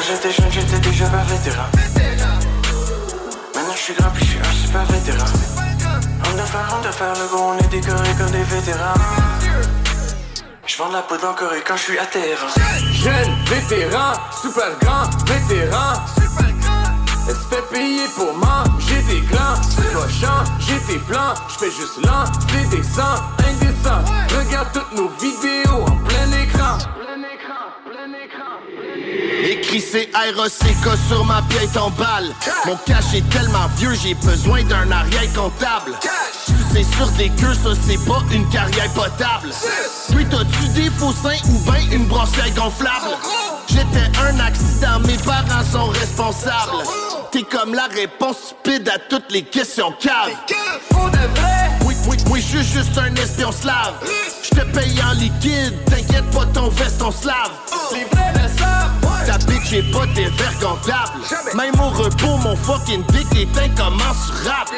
Quand j'étais jeune, j'étais déjà pas vétéran. Maintenant, je suis grand puis je suis super vétéran. On doit faire, on doit faire le gros, on est décoré comme des vétérans. Je vends de la poudre en Corée quand je suis à terre. Jeune, vétéran, super grand, vétéran. Elle se fait payer pour manger des glands. C'est pas chiant, j'ai des plans. J'fais juste lancer des sangs indécents. Regarde toutes nos vidéos en plein écran. Écrit c'est ROCK sur ma pièce en balle. Mon cash est tellement vieux, j'ai besoin d'un arrière comptable. Tu sais sur des queues, ça c'est pas une carrière potable. Puis t'as-tu des faux seins ou ben une brossière gonflable? J'étais un accident, mes parents sont responsables. T'es comme la réponse stupide à toutes les questions caves. Oui, oui, oui, je suis juste un espion slave. Je te paye en liquide, t'inquiète pas, ton veston slave. Les vrais. Ta bitch est pas dévergondable. Même au repos, mon fucking dick est incommensurable.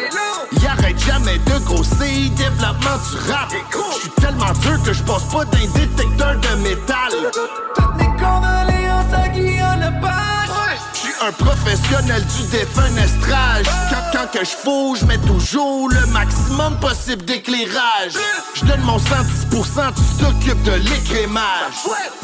Il arrête jamais de grossir, développement du rap. J'suis tellement dur que je passe pas d'un détecteur de métal. Toutes mes un professionnel du défenestrage. Quand, quand que je fous, je mets toujours le maximum possible d'éclairage. Je donne mon 110%, tu t'occupes de l'écrémage.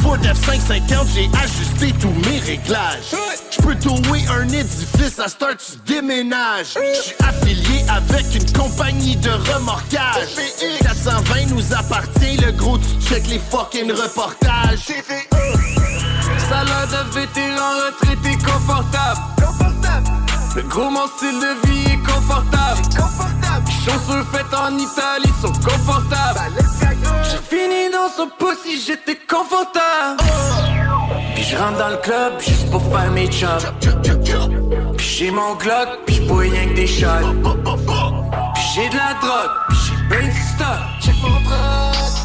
Ford F550, j'ai ajusté tous mes réglages. Je peux trouver un édifice à start, tu déménages. Je suis affilié avec une compagnie de remorquage. 420 nous appartient, le gros, tu check les fucking reportages. Salaire de vétéran retraité confortable. Le gros, mon style de vie est confortable. Chanceux fait en Italie sont confortables. J'ai fini dans son pussy, j'étais confortable. Puis je rentre dans le club juste pour faire mes jobs. Puis j'ai mon Glock, puis j'bois rien que des shots. Puis j'ai de la drogue, puis j'ai ben du stock.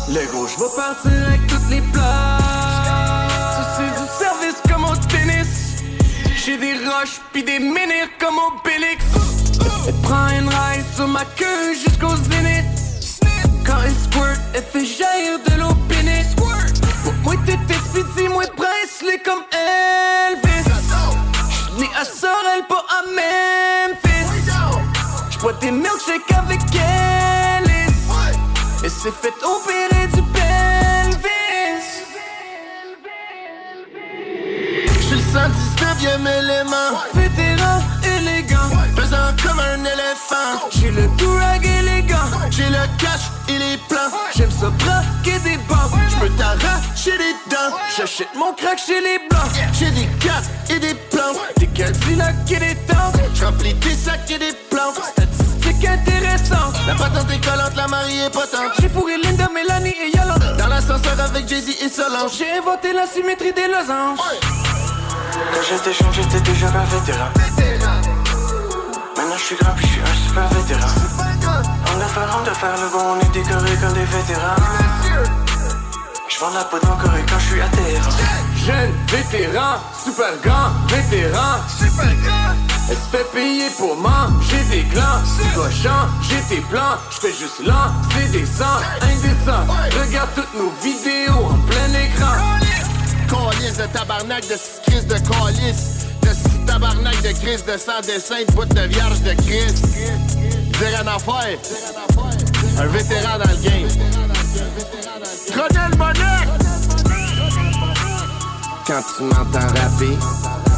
Le gros, je vais partir avec toutes les places. J'ai des roches puis des menhirs comme au Bélix. Elle prend une raille sur ma queue jusqu'au zénith. Quand elle squirt, elle fait jaillir de l'eau bénite. Moi, t'es expédié, moi, Presley comme Elvis. J'suis né à Sorel, pas à Memphis. J'bois des milkshakes avec Ellis. Et c'est fait opérer du pelvis. J'suis le 119e élément. Vétéran, élégant. Pesant comme un éléphant. J'ai le durag élégant. J'ai le cash et les plans. J'aime ça braquer des banques. J'peux t'arracher les dents. J'achète mon crack chez les blancs. J'ai des cartes et des plans. Des Cadillacs et des temps. J'remplis des sacs et des plans. Statistiques intéressantes. La patente est collante, la mariée est potente. J'ai fourré Linda, Mélanie et Yolande. Dans l'ascenseur avec Jay-Z et Solange. J'ai inventé la symétrie des losanges. Quand j'étais jeune, j'étais déjà pas vétéran. Maintenant, je suis grand puis je suis un super vétéran. On doit faire, on doit faire le bon, on est décoré comme des vétérans. Je vends de la poudre en Corée quand je suis à terre. Jeune vétéran, super grand vétéran. Elle se fait payer pour manger des glands. Tu dois changer tes plans. J'fais juste lancer des sangs indécents. Regarde toutes nos vidéos en plein écran. Calice de tabarnak de crise de calice. De tabarnak de crise de sang dessin de bout de vierge de Christ. Dire un affaire. Un vétéran dans le game. Colonel Monet! Quand tu m'entends rapper.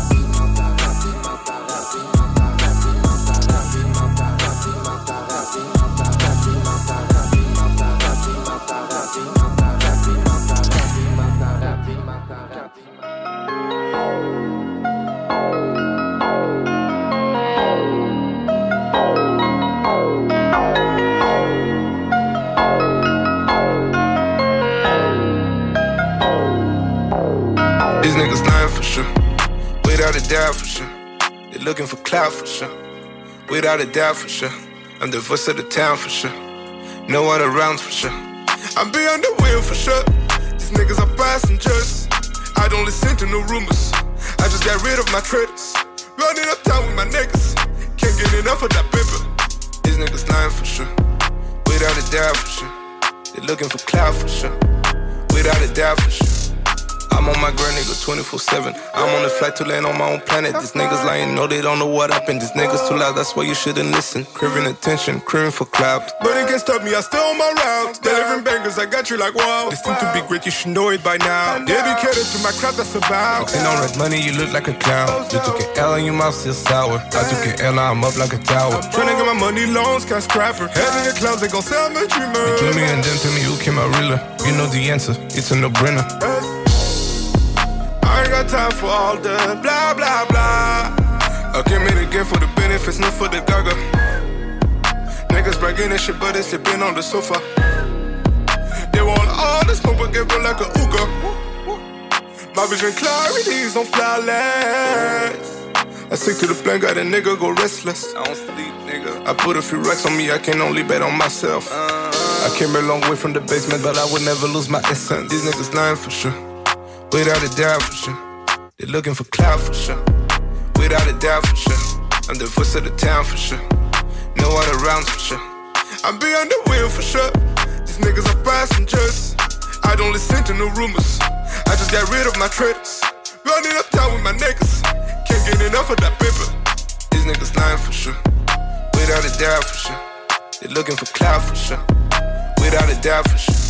Without a doubt for sure. They're looking for clout for sure. Without a doubt for sure. I'm the voice of the town for sure. No one around for sure. I'm beyond the wheel for sure. These niggas are passengers. I don't listen to no rumors. I just got rid of my traders. Running uptown with my niggas. Can't get enough of that paper. These niggas lying for sure. Without a doubt for sure. They're looking for clout for sure. Without a doubt for sure. I'm on my grind, nigga, 24 7. I'm on the flight to land on my own planet. These niggas lying, know they don't know what happened. These niggas too loud, that's why you shouldn't listen. Craving attention, craving for clout. But it can't stop me, I still on my route. Delivering bangers, I got you like wow. This seem to be great, you should know it by now. Dedicated to my craft, that's a vow. Flexing on red money, you look like a clown. You took an L and your mouth still sour. I took an L, now I'm up like a tower. Trying to get my money loans, cash scrapper. Head in the clouds, they gon' sell my dreamer. Between me and them, tell me who came out realer. You know the answer, it's a no brainer. I ain't got time for all the blah blah blah. I came here again for the benefits, not for the gaga. Niggas bragging and shit, but they sleeping on the sofa. They want all the smoke, but run like a Uga. My vision clarity's on flawless. I stick to the plan, got a nigga go restless. I don't sleep, nigga. I put a few racks on me, I can only bet on myself. I came a long way from the basement, but I would never lose my essence. These niggas lying for sure. Without a doubt for sure. They looking for clout for sure. Without a doubt for sure. I'm the voice of the town for sure. No one around for sure. I'm beyond the wheel for sure. These niggas are passengers. I don't listen to no rumors. I just got rid of my traders. Running up town with my niggas. Can't get enough of that paper. These niggas lying for sure. Without a doubt for sure. They're looking for clout for sure. Without a doubt for sure.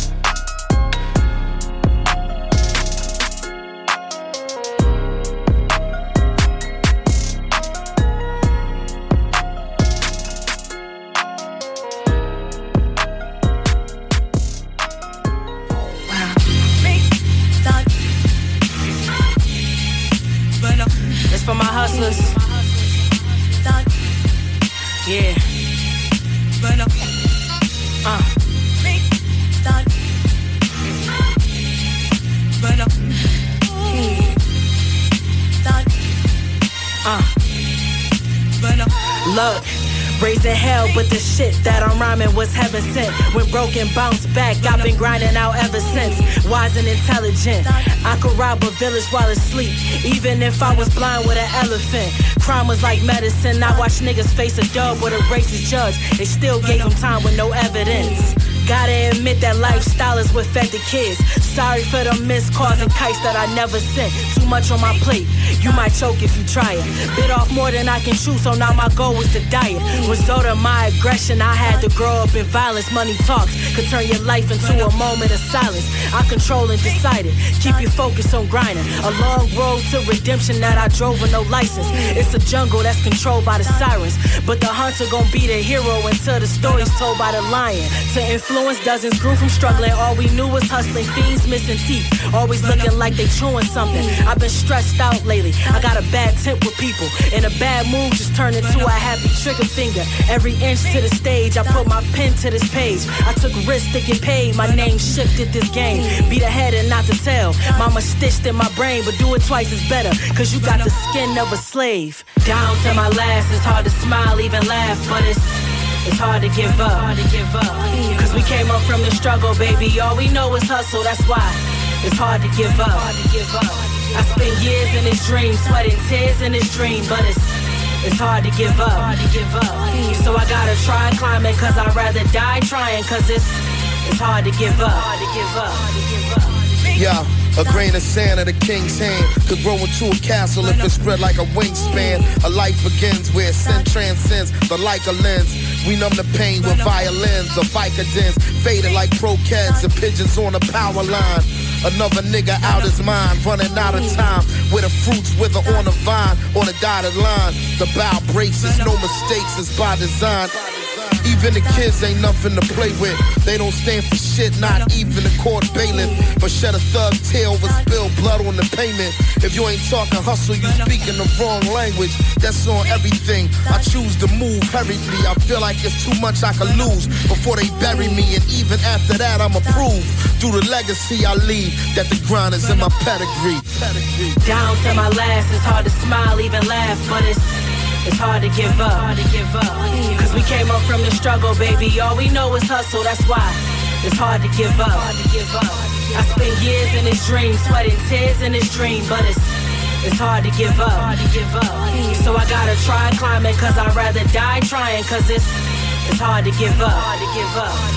Broken, bounce back. I've been grinding out ever since. Wise and intelligent. I could rob a village while asleep, even if I was blind with an elephant. Crime was like medicine. I watched niggas face a dub with a racist judge. They still gave him time with no evidence. Gotta admit that lifestyle is what fed the kids. Sorry for the missed calls and kites that I never sent. Too much on my plate. You might choke if you try it. Bit off more than I can chew, so now my goal is to diet. Result of my aggression, I had to grow up in violence. Money talks could turn your life into a moment of silence. I control and decided. Keep you focused on grinding. A long road to redemption that I drove with no license. It's a jungle that's controlled by the sirens. But the hunter gon' be the hero until the story's told by the lion. To influence dozens grew from struggling. All we knew was hustling. Fiends missing teeth. Always looking like they chewing something. I've been stressed out lately. I got a bad tip with people. In a bad mood, just turn into a happy trigger finger. Every inch to the stage, I put my pen to this page. I took risks to get paid. My name shifted this game. Be the head and not the tail. Mama stitched in my brain, but do it twice is better. Cause you got the skin of a slave. Down to my last, it's hard to smile, even laugh, but it's it's hard to give up. Hard to give up. Cause we came up from the struggle, baby. All we know is hustle, that's why it's hard to give up. Hard to give up. I spent years in this dream, sweating tears in this dream, but it's it's hard to give up. So I gotta try climbing, cause I'd rather die trying, cause it's it's. Hard to give up. Yeah, a grain of sand in the king's hand could grow into a castle if it spread like a wingspan. A life begins where sin transcends the like a lens. We numb the pain with violins or Vicodins, faded like croquettes and pigeons on a power line. Another nigga out his mind, running out of time. Where the fruits wither on the vine, on a dotted line. The bow breaks, it's no mistakes, it's by design. Even the kids ain't nothing to play with. They don't stand for shit, not even the court bailiff. But shed a thug tear over spilled blood on the payment. If you ain't talking hustle, you speaking the wrong language. That's on everything. I choose to move hurriedly. I feel like it's too much I could lose before they bury me. And even after that, I'm approved. Through the legacy I leave, that the grind is in my pedigree. Down to my last, it's hard to smile, even laugh, but it's it's hard to give up. Cause we came up from the struggle, baby. All we know is hustle, that's why it's hard to give up. I spent years in this dream, sweating tears in this dream, but it's it's hard to give up. So I gotta try climbing, cause I'd rather die trying, cause it's it's hard to give up. Hard to give up.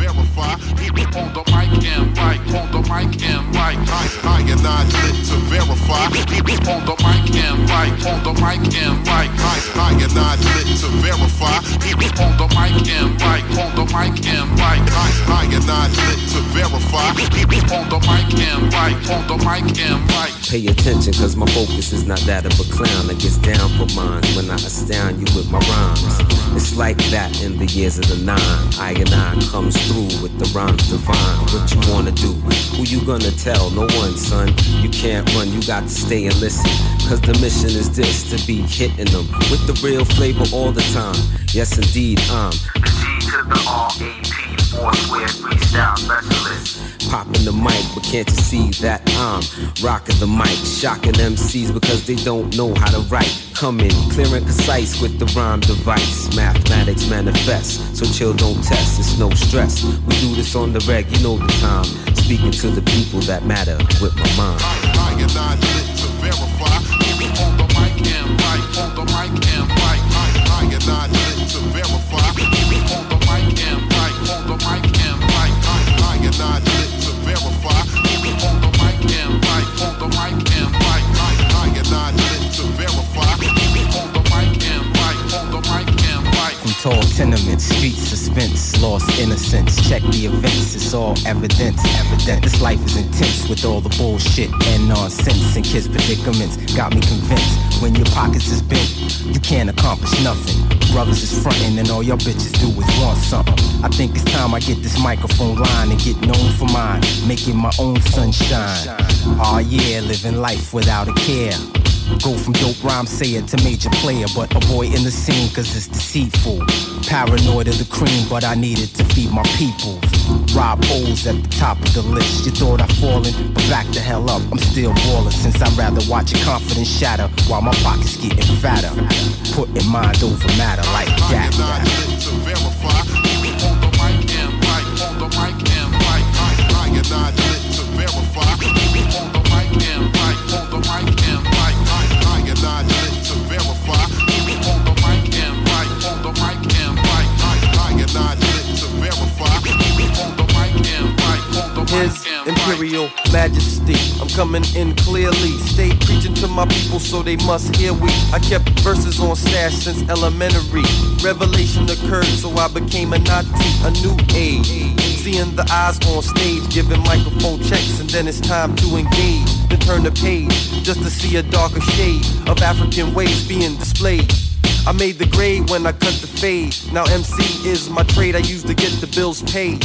Verify. People on the mic and on the mic and. I, I am not lit to verify. People on the mic and on the mic and. I, I am not lit to verify. People on the mic and on the mic and. I, I am not lit to verify. People on the mic and on the mic and. Pay attention, cause my focus is not that of a clown. I gets down for mine when I astound you with my rhymes. It's like that in the years of the nine. I and I comes through with the rhymes divine. What you wanna do? Who you gonna tell? No one, son. You can't run, you got to stay and listen. Cause the mission is this to be hitting them with the real flavor all the time. Yes, indeed, I'm the G to the R A P, freestyle specialist popping the mic, but can't you see that I'm rocking the mic, shocking MCs because they don't know how to write. Come in, clear and concise with the rhyme device. Mathematics manifest, so chill, don't test, it's no stress. We do this on the reg, you know the time. Speaking to the people that matter with my mind. I, I am not lit to verify. On the mic and on the mic and. I, I not lit innocence. Check the events, it's all evidence. Evident this life is intense with all the bullshit and nonsense and kids' predicaments. Got me convinced when your pockets is bent, you can't accomplish nothing. Brothers is frontin' and all your bitches do is want something. I think it's time I get this microphone line and get known for mine, making my own sunshine. Oh yeah, living life without a care. Go from dope rhyme sayer to major player, but avoiding the scene cause it's deceitful. Paranoid of the cream, but I needed to feed my people. Rob O's at the top of the list. You thought I'd fallen, but back the hell up. I'm still ballin' since I'd rather watch your confidence shatter while my pockets getting fatter. Putting mind over matter like that. His. Imperial Majesty. I'm coming in clearly. Stay preaching to my people so they must hear we. I kept verses on stash since elementary. Revelation occurred, so I became a Nazi, a new age. Seeing the eyes on stage, giving microphone checks, and then it's time to engage. Then turn the page just to see a darker shade of African ways being displayed. I made the grade when I cut the fade. Now MC is my trade I use to get the bills paid.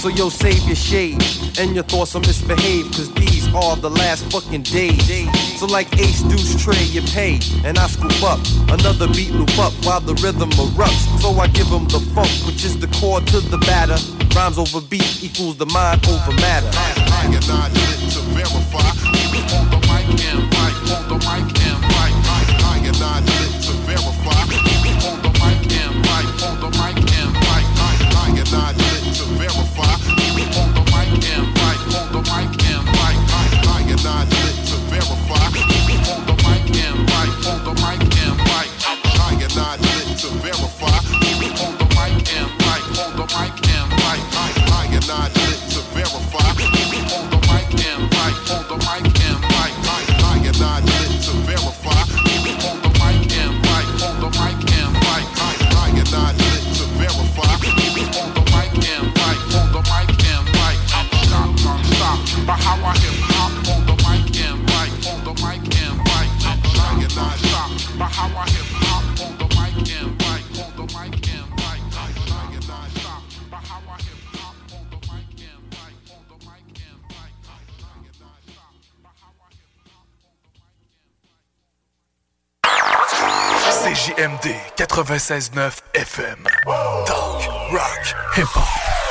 So yo, save your shade and your thoughts on misbehave, cause these are the last fucking days. So like Ace Deuce Trey, you pay, and I scoop up another beat loop up while the rhythm erupts. So I give them the funk, which is the core to the batter. Rhymes over beat equals the mind over matter. I am not lit to verify. On the mic 96.9 FM. Talk, rock, hip-hop.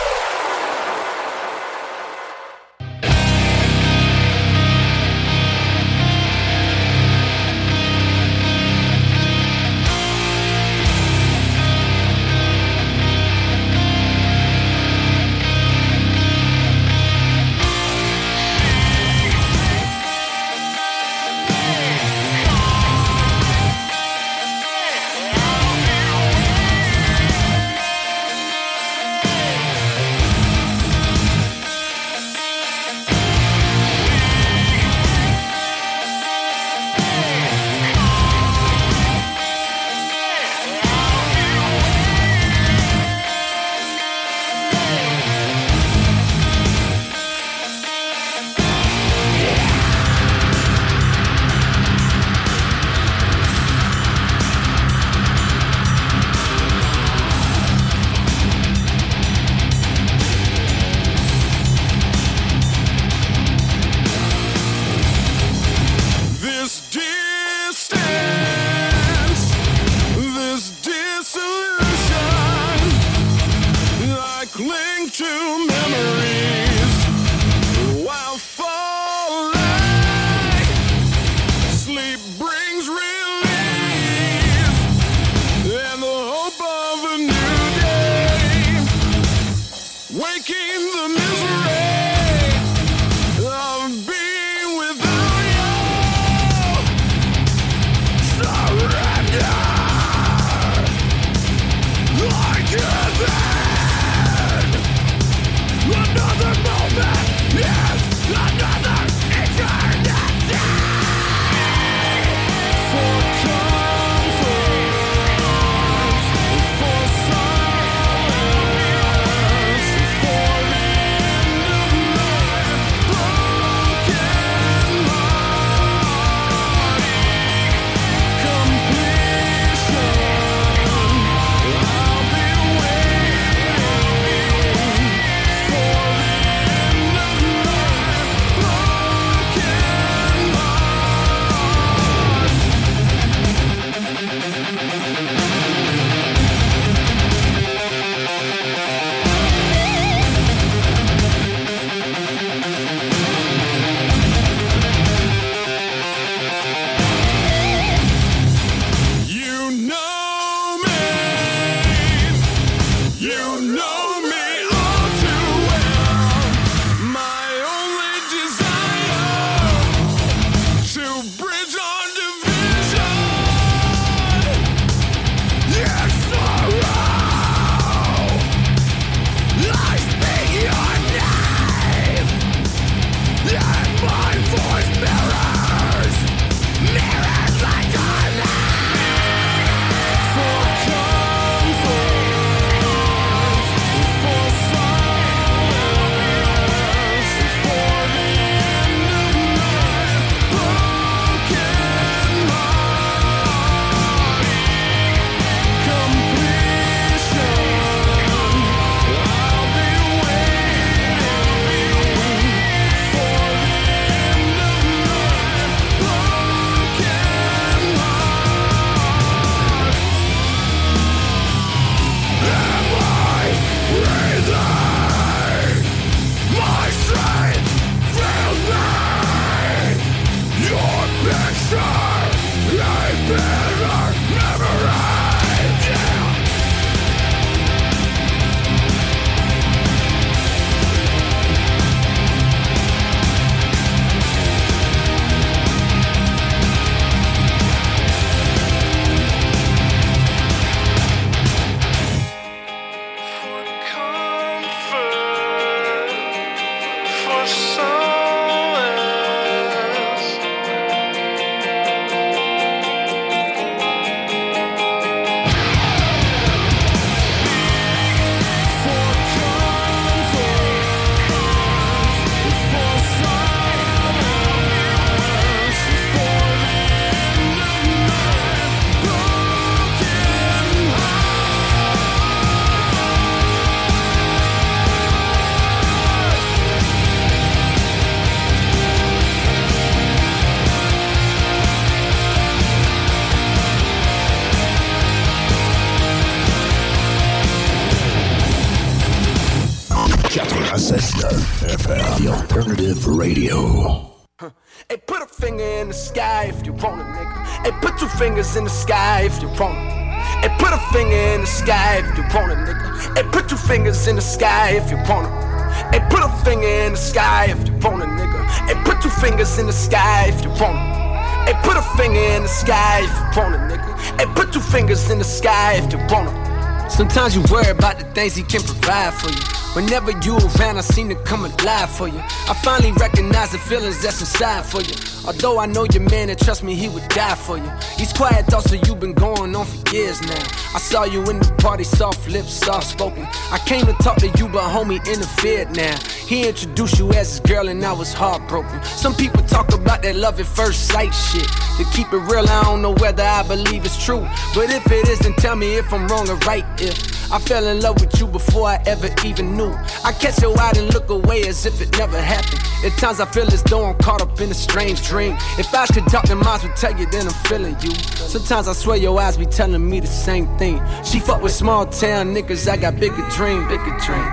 Hey, put two fingers in the sky if you want it. Sometimes you worry about the things he can provide for you. Whenever you around, I seem to come alive for you. I finally recognize the feelings that's inside for you. Although I know your man and trust me, he would die for you. These quiet thoughts that you've been going on for years now. I saw you in the party, soft lips, soft spoken. I came to talk to you, but homie interfered now. He introduced you as his girl, and I was heartbroken. Some people talk about that love at first sight shit. To keep it real, I don't know whether I believe it's true. But if it is, then tell me if I'm wrong or right. If I fell in love with you before I ever even knew. I catch your eye and look away as if it never happened. At times I feel as though I'm caught up in a strange dream. If I could talk, then minds would tell you, then I'm feeling you. Sometimes I swear your eyes be telling me the same thing. She fuck with small town niggas, I got bigger dream, bigger dream.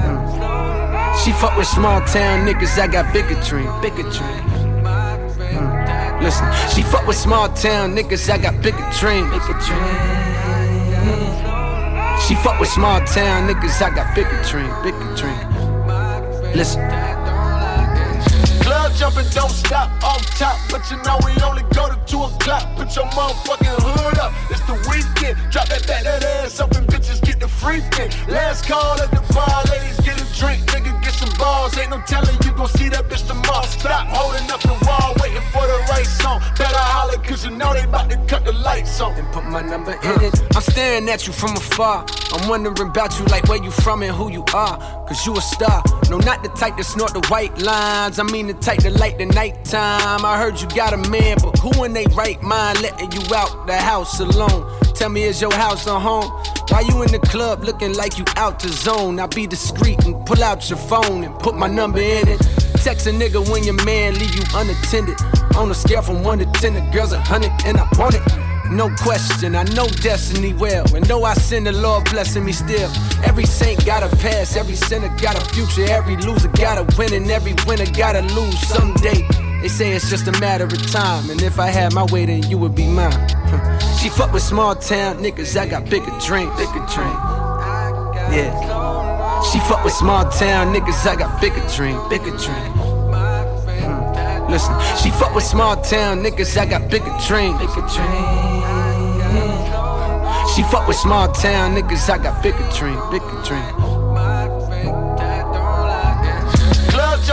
Mm. She fuck with small town niggas, I got bigger dream, bigger dream. Mm. Listen, she fuck with small town niggas, I got bigger dream, bigger dream. She fuck with small town niggas, I got bigger dream, bigger dream. Listen. Club jumping, don't stop off top, but you know we only go to two o'clock. Put your motherfucking hood up, it's the weekend. Drop that back, that ass up, and bitches get the freaking. Last call at the bar, ladies get a drink, nigga get balls. Ain't no telling you gon' see that bitch tomorrow. Stop holding up the wall, waiting for the right song. Better holler, cause you know they about to cut the lights on. And put my number in it. I'm staring at you from afar. I'm wondering about you, like where you from and who you are. Cause you a star. No, not the type to snort the white lines. I mean the type to light the nighttime. I heard you got a man, but who in they right mind letting you out the house alone? Tell me, is your house a home? Why you in the club looking like you out the zone? I be discreet and pull out your phone and put my number in it. Text a nigga when your man leave you unattended. On a scale from 1 to 10, the girl's a 100 and I want it. No question, I know destiny well. And know I sin, the Lord blessing me still. Every saint got a past, every sinner got a future, every loser got a win, and every winner gotta lose someday. They say it's just a matter of time, and if I had my way, then you would be mine. she fuck with small town niggas, I got bigger dreams, bigger dreams. Yeah. She fuck with small town niggas, I got bigger dreams, bigger dreams. Hmm. Listen, she fuck with small town niggas, I got bigger dreams, bigger dreams. She fuck with small town niggas, I got bigger dreams, bigger dreams.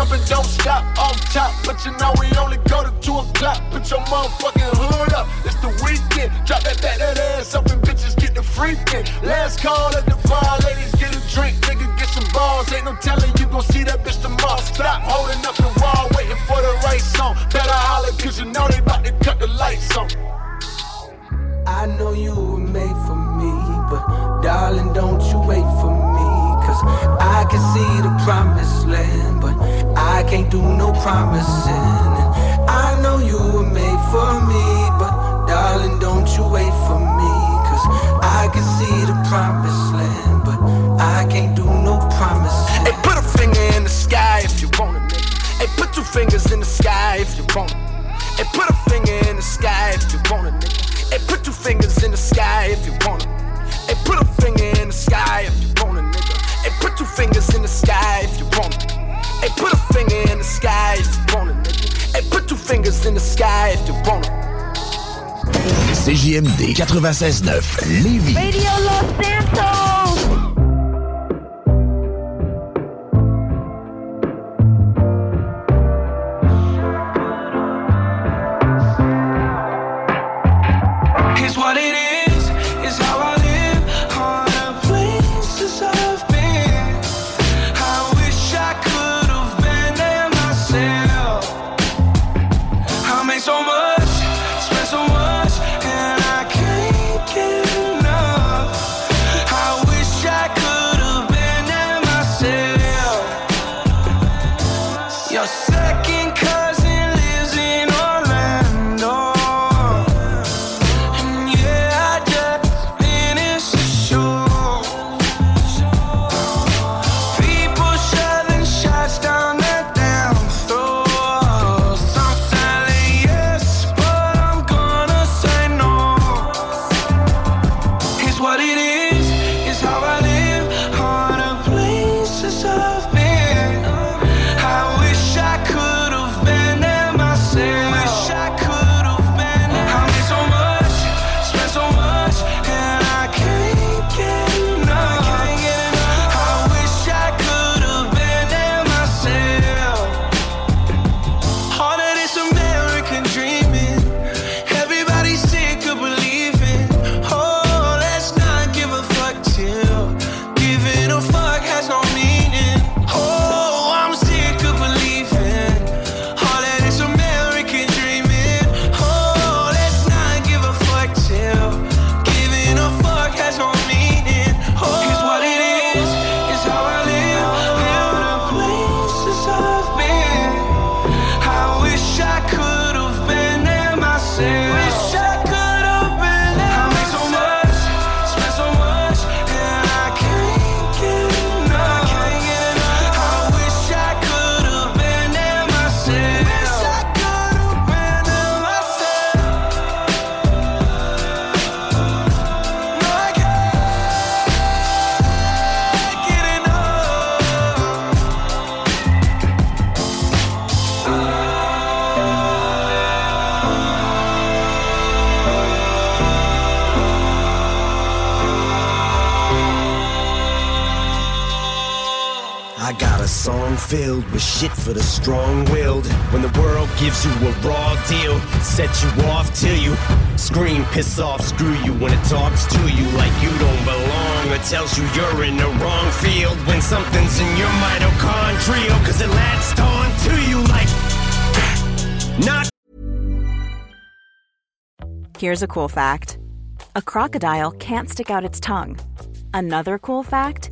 Don't stop off top, but you know we only go to two o'clock. Put your motherfucking hood up, it's the weekend. Drop that back, that ass up, and bitches get the freaking. Last call at the bar, ladies get a drink, nigga get some balls. Ain't no telling you gon' see that bitch tomorrow. Stop holding up the wall, waiting for the right song. Better holler, cause you know they about to cut the lights on. I know you were made for me, but darling, don't you wait for me. Cause I can see the promised land, but I can't do no promising. And I know you were made for me, but darling, don't you wait for me. Cause I can see the promised land, but I can't do no promising. Hey, put a finger in the sky if you want it, nigga. Hey, put two fingers in the sky if you want it. Hey, put a finger in the sky if you in the sky if you want it. CJMD 96.9 Lévis. Radio Los Santos. For the strong-willed. When the world gives you a raw deal, set you off till you scream, piss off, screw you when it talks to you like you don't belong or tells you you're in the wrong field when something's in your mitochondrial cause it latched on to you like not Here's a cool fact a crocodile can't stick out its tongue. Another cool fact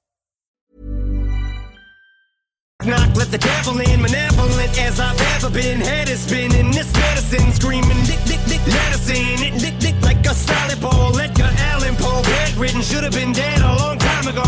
Knock, let the devil in, malevolent as I've ever been. Head is spinning, this medicine screaming, dick, dick, dick, medicine. It dick, dick, like a salad bowl. Edgar Allan Poe, bedridden, should have been dead a long time ago.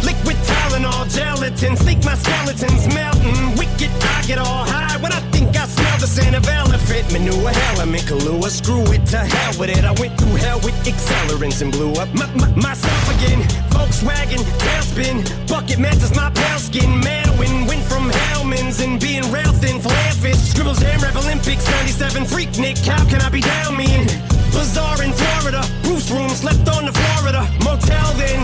Liquid Tylenol, gelatin, think my skeleton's melting. Wicked, I get all high when I think I the scent of elephant manure. Hell, I'm in Kahlua, screw it to hell with it. I went through hell with accelerants and blew up my, my, myself again. Volkswagen, tailspin, bucket matches my pale skin. Manwin, went from Hellman's and being rail thin, fish. Scribbles, jam, rap Olympics, 97 Freaknik. How can I be down mean? Bizarre in Florida, Bruce room, slept on the Florida motel then.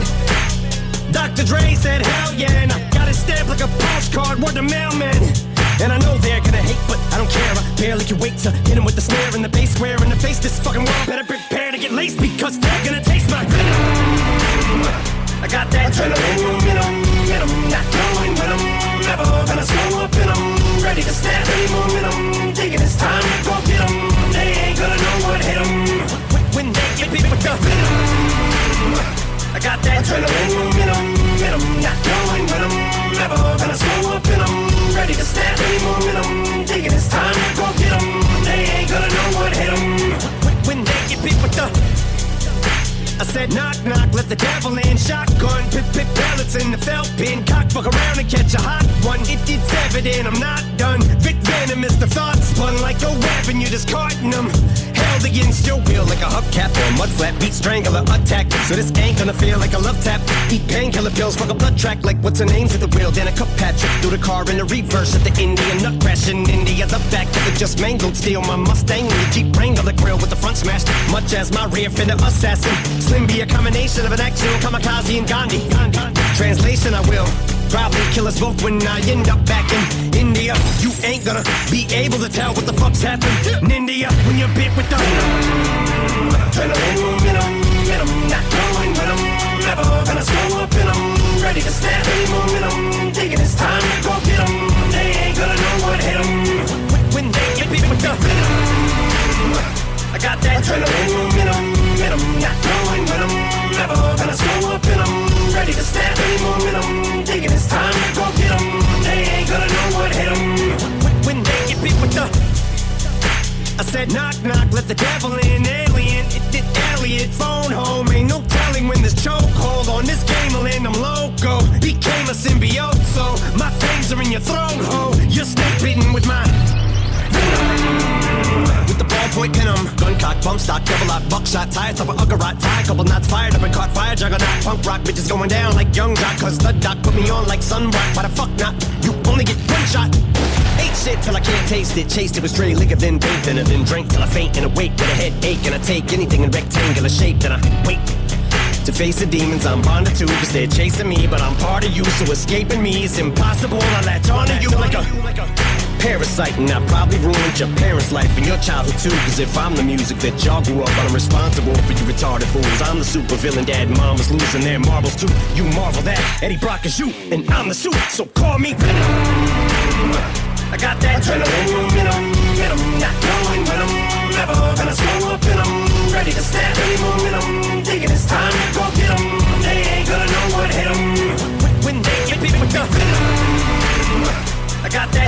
Dr. Dre said, hell yeah, and I got it stamped like a postcard, word to mailman. And I know they're gonna hate, but I don't care. I barely can wait to hit 'em with the snare and the bass square in the face. This fucking world better prepare to get laced because they're gonna taste my venom. I got that adrenaline momentum, momentum, not going when I'm never gonna slow up and I'm ready to snap any momentum. Thinking it's time to go get get 'em. They ain't gonna know what hit 'em. When they get me with the venom. I got that adrenaline momentum, momentum, not going when I'm never gonna slow up and I'm ready to snap any momentum. Thinking it's time to go get 'em. They ain't gonna know what hit 'em. When they get beat with the I said knock knock, let the devil in. Shotgun, pip pip pellets in the felt pin. Cock fuck around and catch a hot one. It, it's evident I'm not done. Vic venom is the thought spun like a weapon. You're just carting them. Against your will like a hubcap or a mud flap. Beat strangler attack. So this ain't gonna feel like a love tap. Eat painkiller pills, fuck a blood track like what's her name at the wheel. Then a cup patch through the car in the reverse at the Indian nut crash in India. The back of the just mangled steel. My Mustang and the Jeep Wrangler grill with the front smashed. Much as my rear fender assassin. Slim be a combination of an actual kamikaze and Gandhi. Translation, I will probably kill us both when I end up back in India. You ain't gonna be able to tell what the fuck's happened in India when you're bit with the adrenaline momentum, momentum, not I'm never gonna slow up and I'm ready to momentum. Time to go. They ain't gonna know what. When they get bit with. I got that adrenaline momentum, momentum, not knowing when never gonna slow up and I'm ready to snap any momentum. Thinking it's time to go get 'em. They ain't gonna know what hit 'em. When they get beat with the I said knock knock, let the devil in, alien, it did Elliot, phone home, ain't no telling when this chokehold on this game will end, I'm loco, became a symbiote, so my fangs are in your throat, Gun cock, bump stock, double lock, buckshot, tie top of Uggarot, tie, couple knots fired up and caught fire, juggernaut, punk rock, bitches going down like young jock, cause the doc put me on like sunrock, why the fuck not? You only get one shot. Ate shit till I can't taste it, chased it with stray liquor, then bathed in it, then drank till I faint and awake with a headache, and I take anything in rectangular shape, then I wait. To face the demons I'm bonded to, cause they're chasing me, but I'm part of you, so escaping me is impossible. I latch onto you like a parasite And I probably ruined your parents' life and your childhood too. Cause if I'm the music that y'all grew up on I'm responsible for you retarded fools. I'm the supervillain dad mom was losing their marbles too You marvel that Eddie Brock is you and I'm the suit. So call me. Venom I got that adrenaline. Not knowing when I'm ever gonna slow up And I'm ready to snap any momentum. Thinking it's time to go get them They ain't gonna know what hit them When they get beat with the venom I got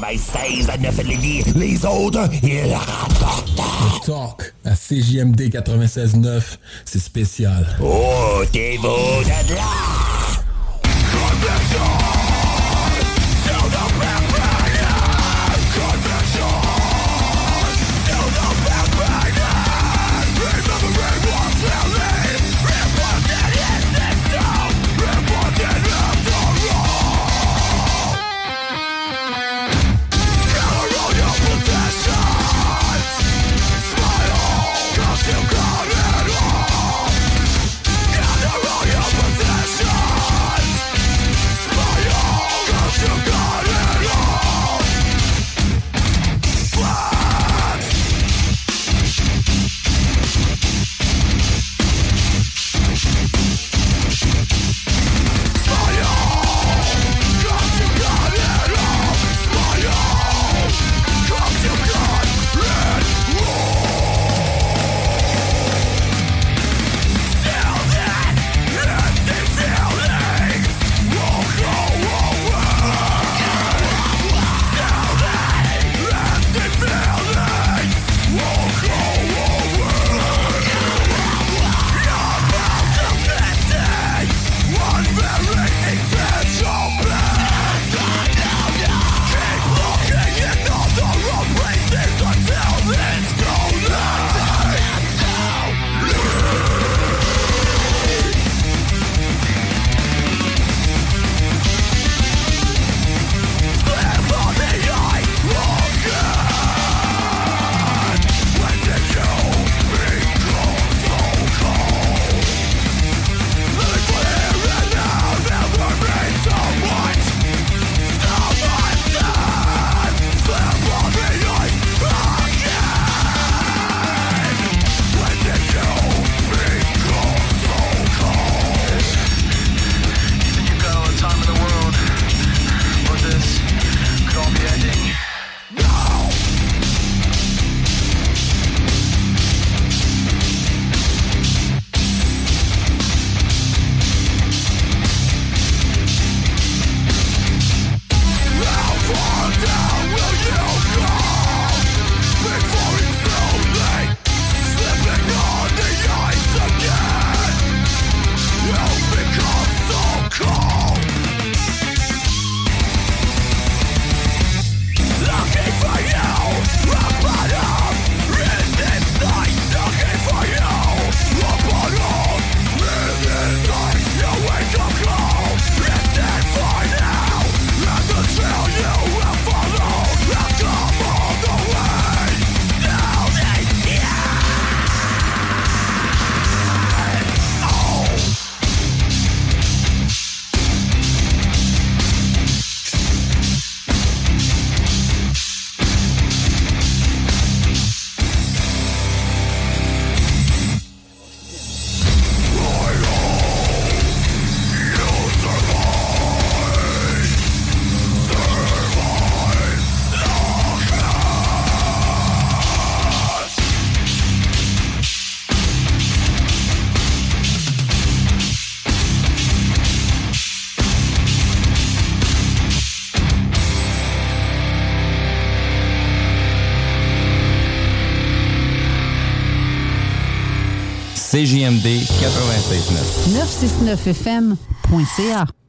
96 à 9 Lévis, les autres, ils rapportent. Talk à CJMD 96.9, c'est spécial. Oh, t'es beau de là! 9fm.ca.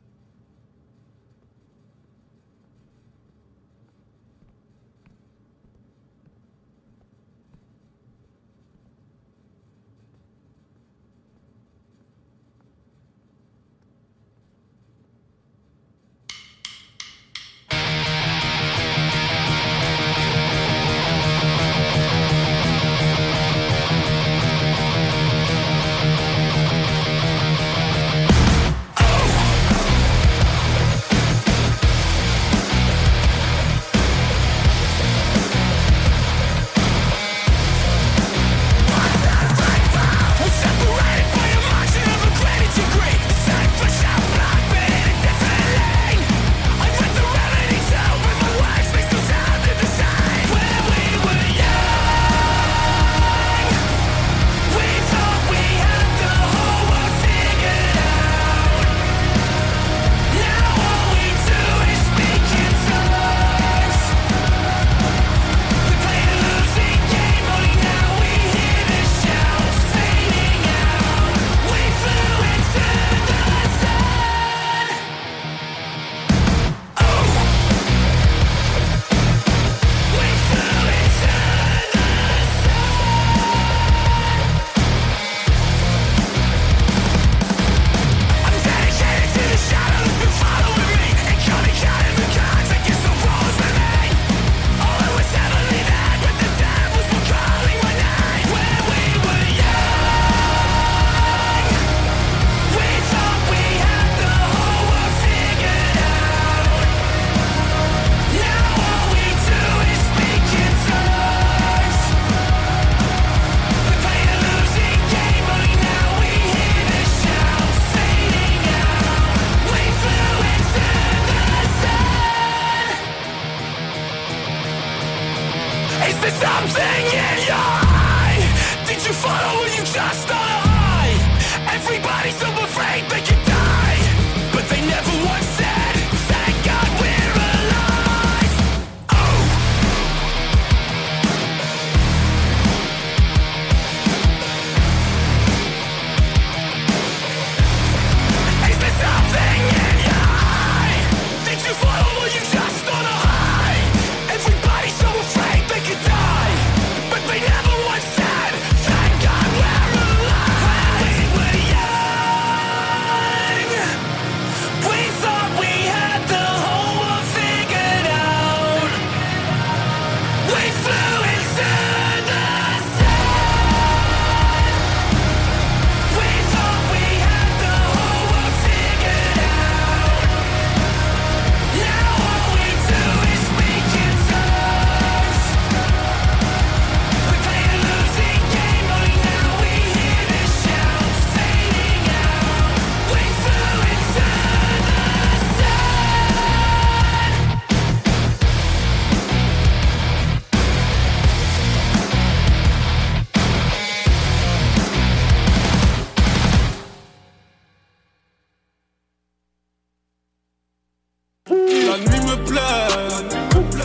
La nuit me plaît.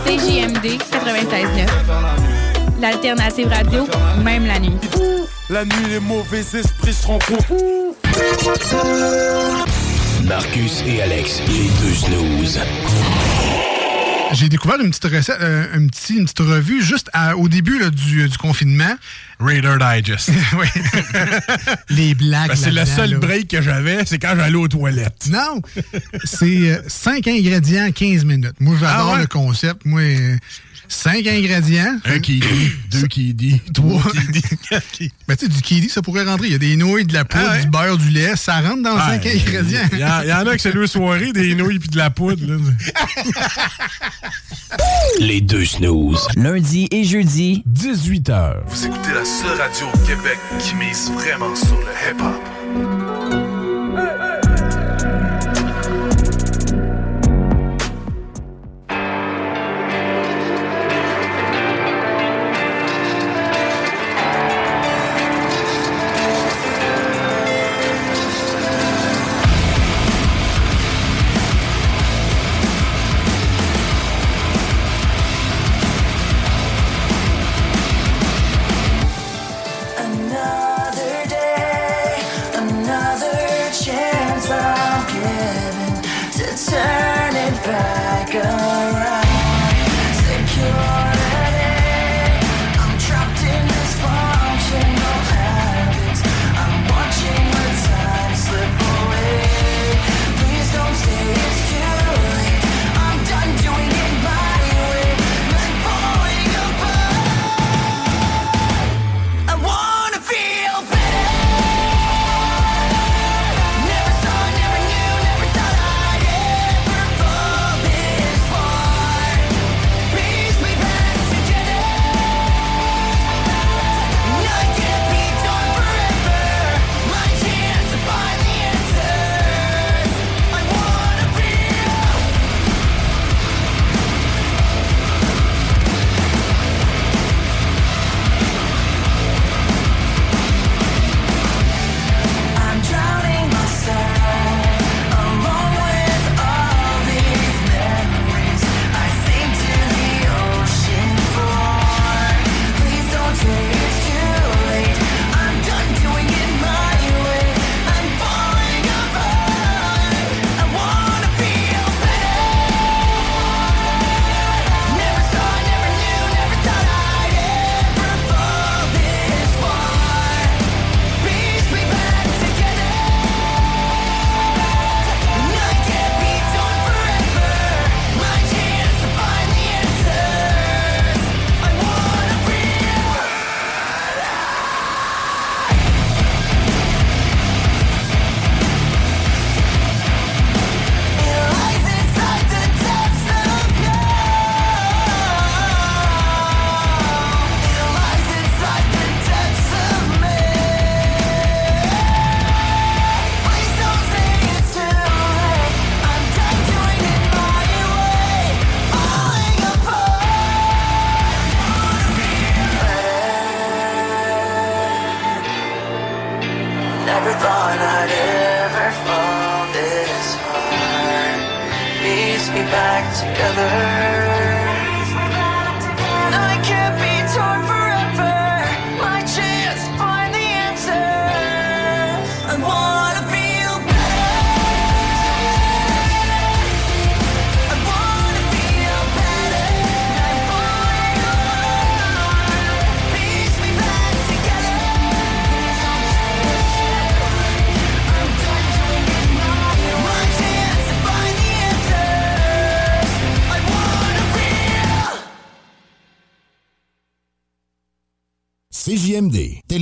CJMD 96.9. L'alternative radio, même la nuit. La nuit, les mauvais esprits se rencontrent. Marcus et Alex, les deux snooze. J'ai découvert une petite recette, euh, un petit, une petite revue juste à- au début là, du, du confinement. Raider Digest. oui. Les blagues. Ben, c'est le seul là. break que j'avais, c'est quand j'allais aux toilettes. Non, c'est 5 ingrédients, 15 minutes. Moi, j'adore Ah ouais? le concept. Moi, 5 ingrédients. Un qui dit, deux qui dit, Trois. qui dit. Ben, tu sais, du kiwi, ça pourrait rentrer. Il y a des nouilles, de la poudre, Ah ouais? du beurre, du lait. Ça rentre dans 5 Ouais, ingrédients. Il y, en- il y en a que c'est deux soirées, des nouilles puis de la poudre. là. Les deux snooze. Lundi et jeudi, 18h. Vous écoutez la seule radio Québec qui mise vraiment sur le hip-hop.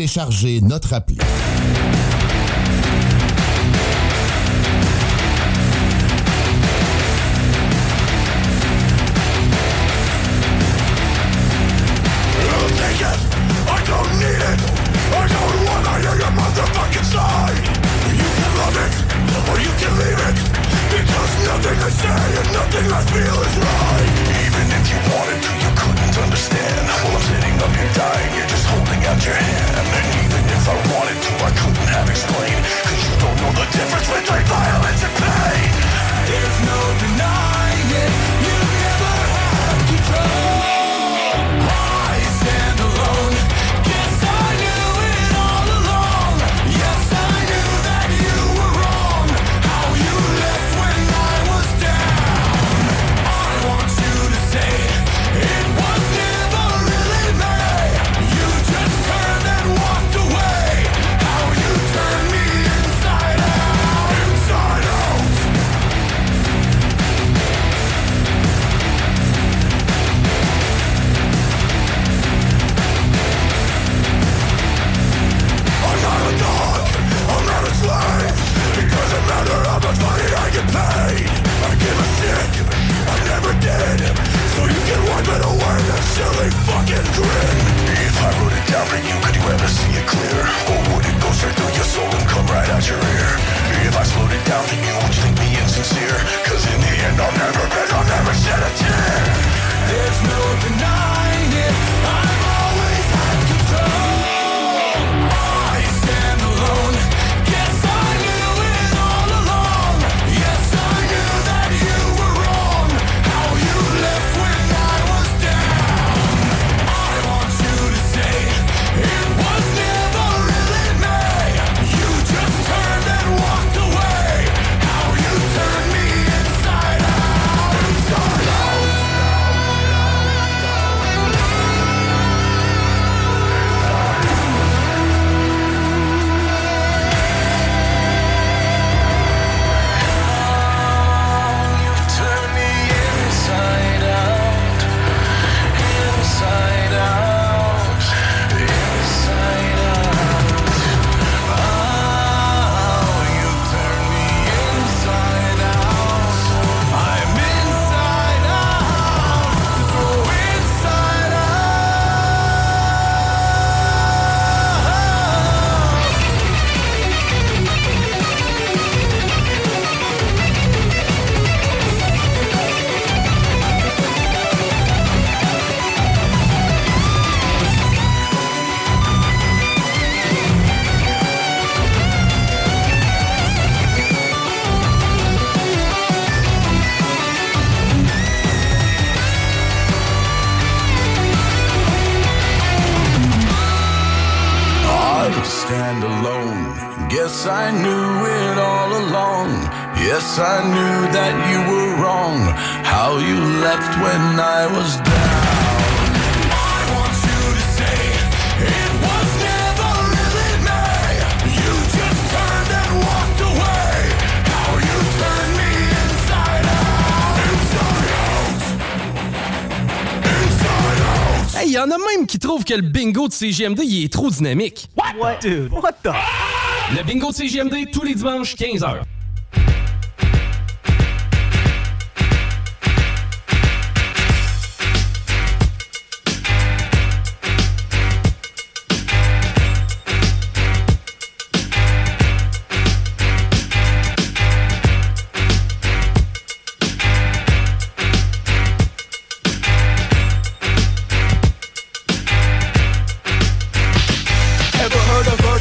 Téléchargez notre appli. Que le bingo de CGMD il est trop dynamique. What? Dude, what the? Le bingo de CGMD tous les dimanches 15h.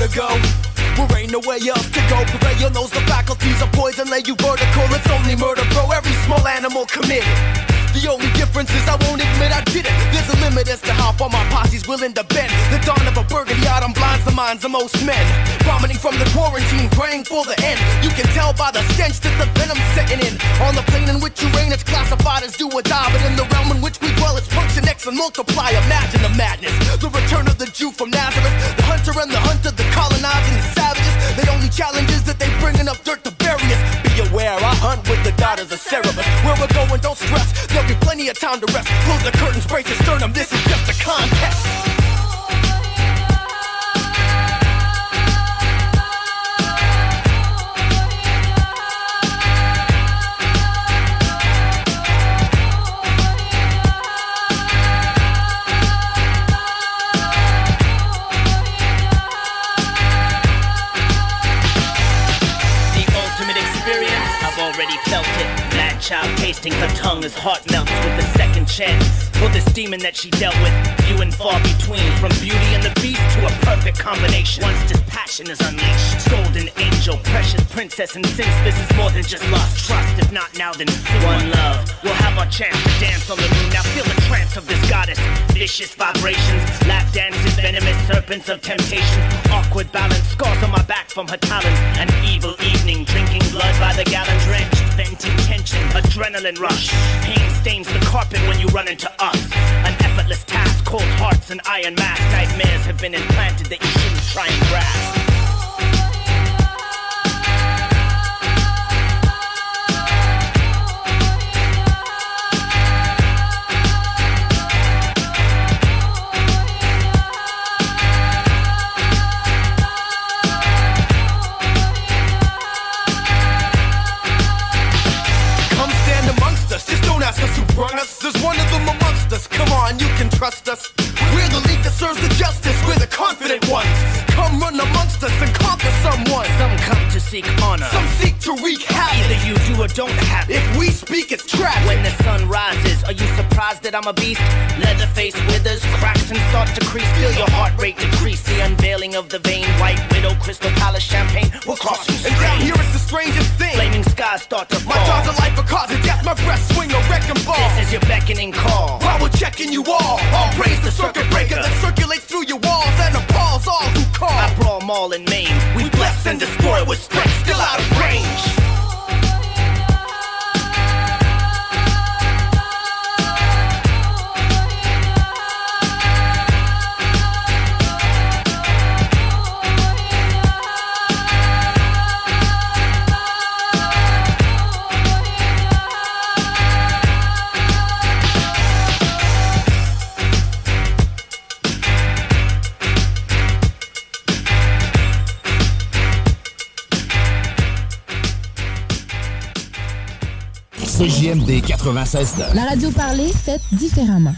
Of vertigo? There ain't no way else to go. Purveyor knows the faculties of poison lay you vertical. It's only murder, bro. Every small animal committed. The only difference is I won't admit I did it. There's a limit as to how far my posse's willing to bend. The dawn of a burgundy autumn blinds the minds of most men. Vomiting from the quarantine, praying for the end. You can tell by the stench that the venom's setting in. On the plane in which you reign, it's classified as do or die. But in the realm in which we dwell, it's function X and multiply. Imagine the madness. The return of the Jew from Nazareth. The hunter and the hunter, the colonizing the savages. The only challenge is that they bringing up dirt to bury us. Be aware, I hunt with the daughters of Cerberus. Where we're going, don't stress. There'll be plenty of time to rest. Close the curtains, brace your sternum. This is just a contest. Child tasting her tongue as heart melts with the second chance. For this demon that she dealt with, few and far between. From beauty and the beast to a perfect combination. Once this passion is unleashed, golden angel, precious princess, and since this is more than just lust, trust. If not now, then soon. One love, we'll have our chance to dance on the moon. Now feel the trance of this goddess. Vicious vibrations, lap dances, venomous serpents of temptation. Awkward balance, scars on my back from her talons. An evil evening, drinking blood by the gallon drenched. Venting tension, adrenaline rush. Pain stains the carpet when you run into us. An effortless task, cold hearts and iron mask. Nightmares have been implanted that you shouldn't try La radio parlée, faite différemment.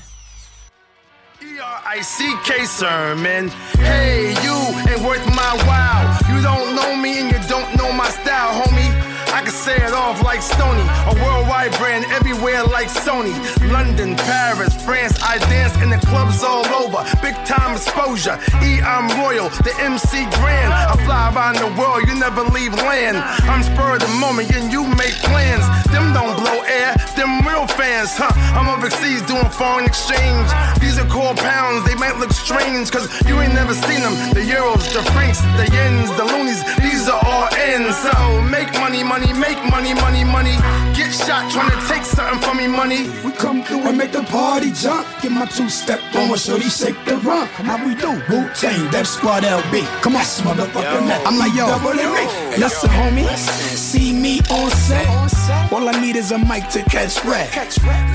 A worldwide brand everywhere like Sony. London, Paris, France, I dance in the clubs all over. Big time exposure. E, I'm royal, the MC grand. I fly around the world, you never leave land. I'm spur of the moment, and you make plans. Them don't blow air, them real fans, huh? I'm overseas doing foreign exchange. These are called pounds, they might look strange, cause you ain't never seen them. The euros, the francs, the yens, the loonies, these are all ends. So make money, money, make money, money, money. Get shot trying to take something from me, money. We come through and make the party jump. Get my two step on, shorty shake the rump. How we do? Wu Tang, Def Squad LB. Come on, motherfucker. Yo. I'm like, yo, double me. Listen, homie. See me on set. on set. All I need is a mic to catch rap.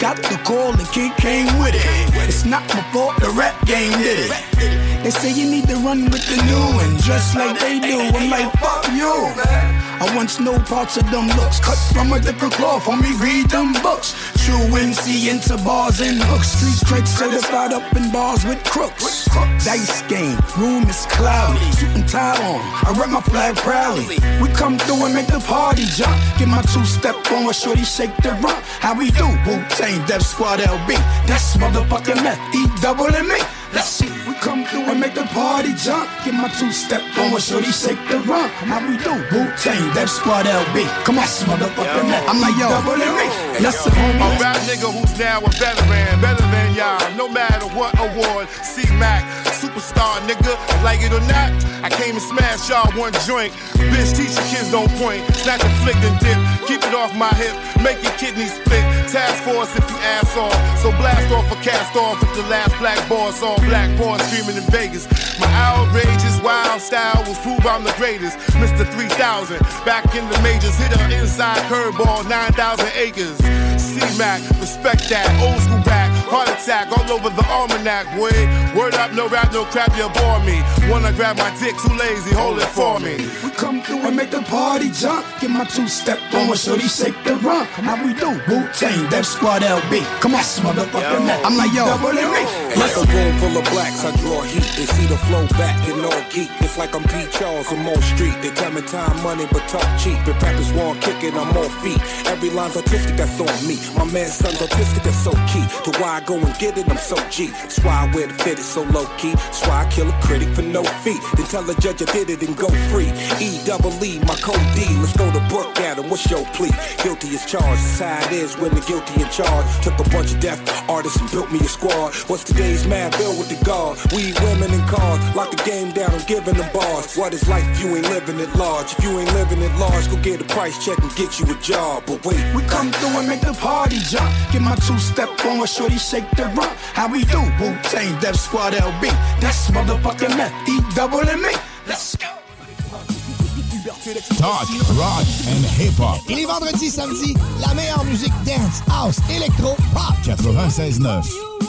Got the call and King came with it. It's not my fault, the rap game did it. They say you need to run with the new and just like they do. I'm like, fuck you. I once know parts of them looks cut from a different cloth. Me, read them books. True MC into bars and hooks. Street straight certified up in bars with crooks. Dice game, room is cloudy. Suit and tie on, I rep my flag proudly. We come through and make the party jump. Get my two step on, a shorty shake the rump. How we do? Wu Tang, Def Squad LB. That's motherfucking meth, E double and me. Let's see, we come through and make the party jump. Get my two step on, a shorty shake the rump. How we do? Wu Tang, Def Squad LB. Come on, motherfucking meth. I'm like, yo, double and me. Let's see, homie. A rap nigga who's now a veteran, better than y'all, no matter what award. C Mac, superstar nigga, like it or not. I came and smashed y'all one joint. Bitch, teach your kids don't point. Snatch a flick and dip. Keep it off my hip, make your kidney split. Task force if you ass off. So blast off or cast off with the last black boss all black boys screaming in Vegas. My outrageous wild style will prove I'm the greatest. Mr. 3000, back in the majors, hit an inside curveball, 9,000 acres. C-Mac, respect that, old school heart attack all over the almanac, boy. Word up, no rap, no crap, you bore me. Wanna grab my dick, too lazy, hold it for me. Come through and make the party jump. Get my two step on, shorty shake the rump. How we do? Wu Tang, Def Squad LB. Come on, motherfucker. Yo. I'm like, yo, double and me. Like a room full of blacks, I draw heat. They see the flow back and all geek. It's like I'm Pete Charles on Mall Street. They tell me time, money, but talk cheap. If rappers want kicking, I'm on feet. Every line's artistic, that's on me. My man's son's artistic, that's so key. To why I go and get it, I'm so G. That's why I wear the fit, it's so low key. That's why I kill a critic for no fee. Then tell the judge I did it and go free. E double E, my code D. Let's throw the book at him. What's your plea? Guilty as charged. That's how it is when the guilty in charge. Took a bunch of deaf artists and built me a squad. What's today's mad bill with the guard? We women and cars. Lock the game down, I'm giving them bars. What is life if you ain't living it large? If you ain't living it large, go get a price check and get you a job. But wait, we come through and make the party jump. Get my two step on, shorty shake the rump. How we do? Wu Tang, Def Squad LB. That's motherfucking meth. E double and me. Let's go. Talk, rock and hip-hop. Et les vendredis, samedis, la meilleure musique dance, house, électro, pop. 96.9.